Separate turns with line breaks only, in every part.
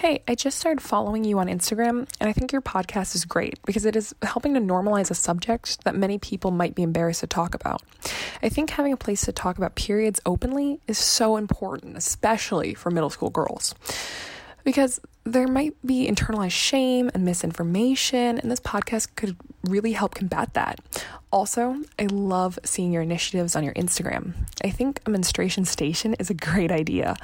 Hey, I just started following you on Instagram, and I think your podcast is great because it is helping to normalize a subject that many people might be embarrassed to talk about. I think having a place to talk about periods openly is so important, especially for middle school girls. Because there might be internalized shame and misinformation, and this podcast could really help combat that. Also, I love seeing your initiatives on your Instagram. I think a menstruation station is a great idea.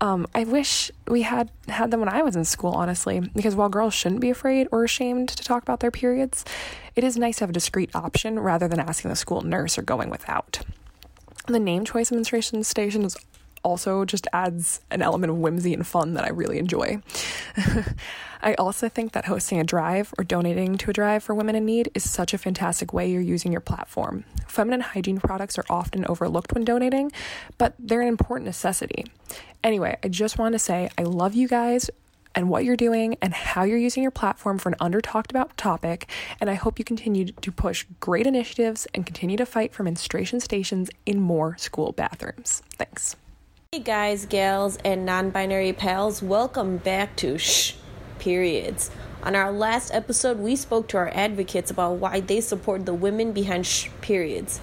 Um, I wish we had had them when I was in school, honestly, because while girls shouldn't be afraid or ashamed to talk about their periods, it is nice to have a discreet option rather than asking the school nurse or going without. The name choice menstruation station is also just adds an element of whimsy and fun that I really enjoy. I also think that hosting a drive or donating to a drive for women in need is such a fantastic way you're using your platform. Feminine hygiene products are often overlooked when donating, but they're an important necessity. Anyway, I just want to say I love you guys and what you're doing and how you're using your platform for an under talked about topic. And I hope you continue to push great initiatives and continue to fight for menstruation stations in more school bathrooms. Thanks.
Hey guys, gals, and non binary pals, welcome back to Shh Periods. On our last episode, we spoke to our advocates about why they support the women behind Shh Periods.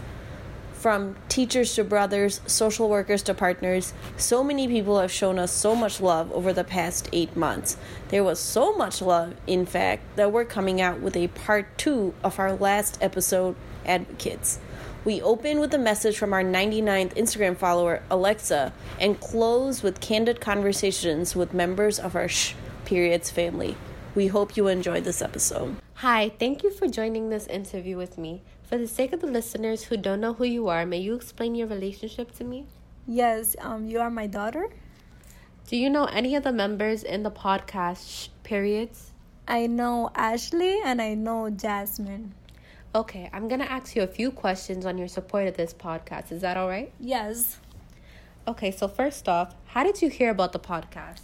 From teachers to brothers, social workers to partners, so many people have shown us so much love over the past eight months. There was so much love, in fact, that we're coming out with a part two of our last episode, Advocates. We open with a message from our 99th Instagram follower, Alexa, and close with candid conversations with members of our Shh Periods family. We hope you enjoyed this episode.
Hi, thank you for joining this interview with me. For the sake of the listeners who don't know who you are, may you explain your relationship to me?
Yes, um, you are my daughter.
Do you know any of the members in the podcast Shh Periods?
I know Ashley and I know Jasmine.
Okay, I'm gonna ask you a few questions on your support of this podcast. Is that all right?
Yes.
Okay, so first off, how did you hear about the podcast?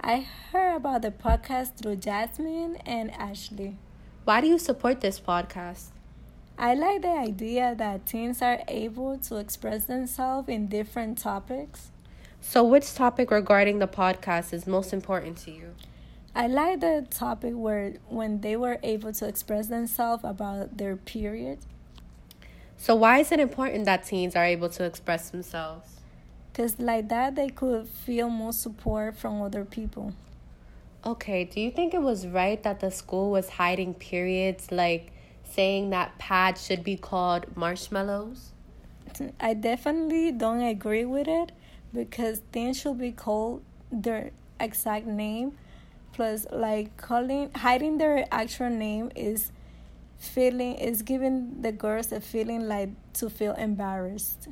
I heard about the podcast through Jasmine and Ashley.
Why do you support this podcast?
I like the idea that teens are able to express themselves in different topics.
So, which topic regarding the podcast is most important to you?
I like the topic where when they were able to express themselves about their period.
So why is it important that teens are able to express themselves?
Cuz like that they could feel more support from other people.
Okay, do you think it was right that the school was hiding periods like saying that pads should be called marshmallows?
I definitely don't agree with it because things should be called their exact name plus like calling hiding their actual name is feeling is giving the girls a feeling like to feel embarrassed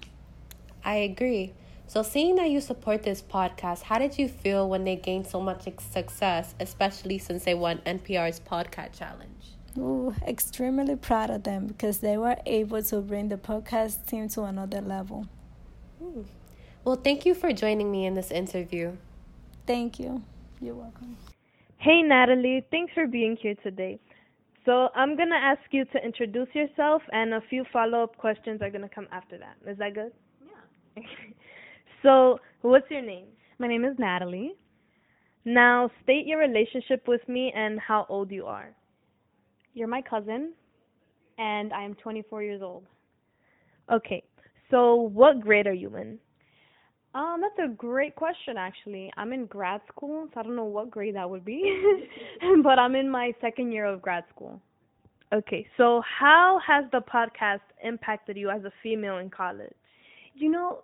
i agree so seeing that you support this podcast how did you feel when they gained so much success especially since they won npr's podcast challenge
Ooh, extremely proud of them because they were able to bring the podcast team to another level.
Ooh. Well, thank you for joining me in this interview.
Thank you. You're welcome.
Hey, Natalie. Thanks for being here today. So, I'm going to ask you to introduce yourself, and a few follow up questions are going to come after that. Is that good?
Yeah.
so, what's your name?
My name is Natalie.
Now, state your relationship with me and how old you are.
You're my cousin, and I am 24 years old.
Okay. So, what grade are you in?
Um, that's a great question, actually. I'm in grad school, so I don't know what grade that would be, but I'm in my second year of grad school.
Okay, so how has the podcast impacted you as a female in college?
You know,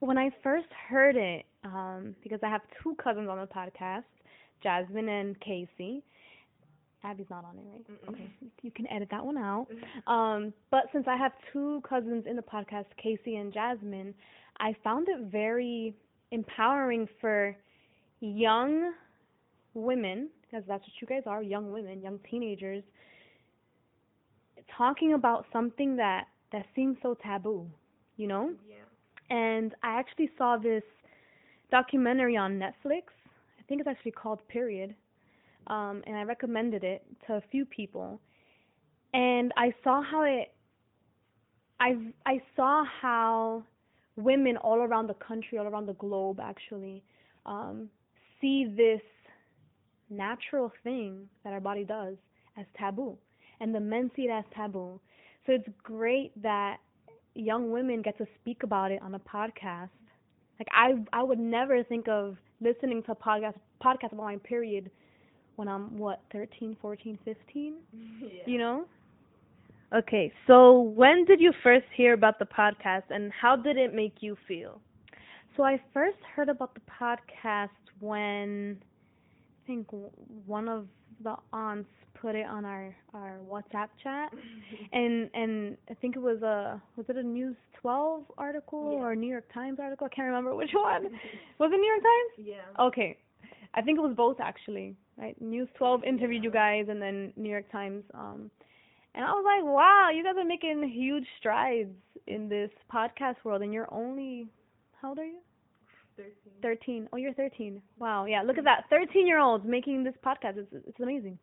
when I first heard it, um, because I have two cousins on the podcast, Jasmine and Casey. Abby's not on it, right? Mm-mm. Okay, you can edit that one out. Um, but since I have two cousins in the podcast, Casey and Jasmine, I found it very empowering for young women, because that's what you guys are, young women, young teenagers, talking about something that that seems so taboo, you know?
Yeah.
And I actually saw this documentary on Netflix. I think it's actually called Period. Um, and I recommended it to a few people. And I saw how it I I saw how women all around the country, all around the globe, actually, um, see this natural thing that our body does as taboo, and the men see it as taboo. So it's great that young women get to speak about it on a podcast. Like I, I would never think of listening to a podcast podcast about my period when I'm what 13, 14, 15. You know?
Okay, so when did you first hear about the podcast and how did it make you feel?
So I first heard about the podcast when I think one of the aunts put it on our our WhatsApp chat, and and I think it was a was it a News 12 article or a New York Times article? I can't remember which one. was it New York Times?
Yeah.
Okay, I think it was both actually. Right, News 12 interviewed you guys, and then New York Times. Um, and I was like, wow, you guys are making huge strides in this podcast world, and you're only how old are you? 13. 13. Oh, you're 13. Wow. Yeah, look at that. 13 year olds making this podcast. It's, it's amazing.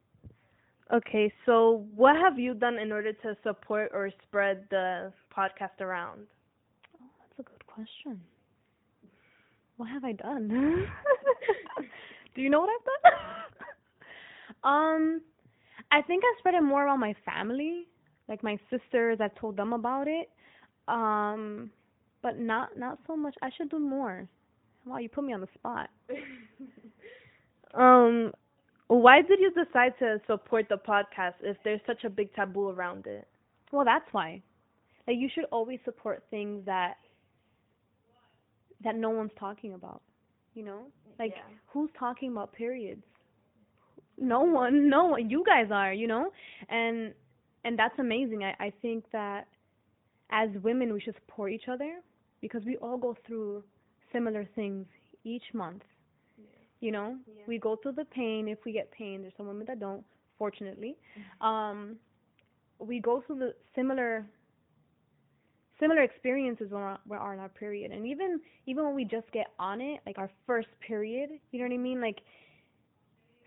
Okay, so what have you done in order to support or spread the podcast around?
Oh, that's a good question. What have I done? Do you know what I've done? um, I think I spread it more around my family, like my sisters. I told them about it. Um, but not not so much. I should do more. Wow, you put me on the spot.
Um, why did you decide to support the podcast if there's such a big taboo around it?
Well, that's why. Like you should always support things that that no one's talking about. You know? Like who's talking about periods? No one. No one. You guys are, you know? And and that's amazing. I I think that as women we should support each other because we all go through similar things each month. You know? We go through the pain if we get pain. There's some women that don't, fortunately. Um we go through the similar similar experiences when we're, we're on our period and even even when we just get on it like our first period you know what i mean like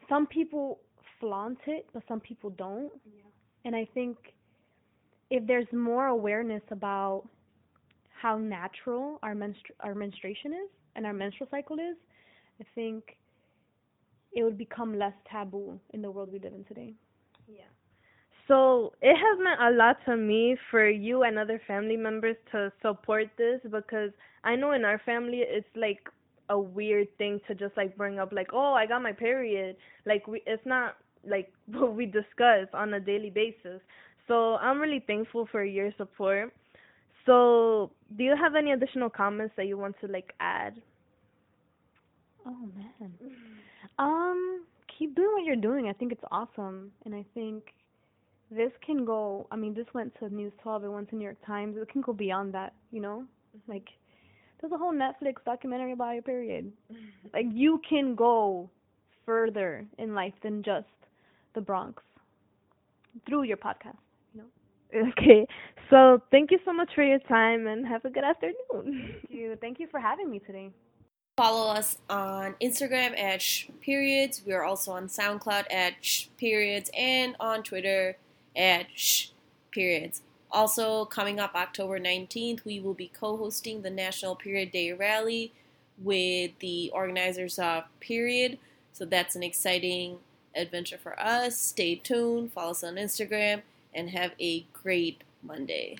some people flaunt it but some people don't. And i think if there's more awareness about how natural our menstru- our menstruation is and our menstrual cycle is i think it would become less taboo in the world we live in today. Yeah.
So it has meant a lot to me for you and other family members to support this because I know in our family it's like a weird thing to just like bring up like oh I got my period like we it's not like what we discuss on a daily basis. So I'm really thankful for your support. So do you have any additional comments that you want to like add?
Oh man. Um, keep doing what you're doing. I think it's awesome, and I think this can go. I mean, this went to News 12. It went to New York Times. It can go beyond that. You know, like there's a whole Netflix documentary about your period. Like you can go further in life than just the Bronx through your podcast. You know.
Okay. So thank you so much for your time and have a good afternoon.
Thank you. Thank you for having me today.
Follow us on Instagram at sh- periods. We are also on SoundCloud at sh- periods and on Twitter at sh- periods. Also, coming up October 19th, we will be co hosting the National Period Day Rally with the organizers of Period. So that's an exciting adventure for us. Stay tuned, follow us on Instagram, and have a great Monday.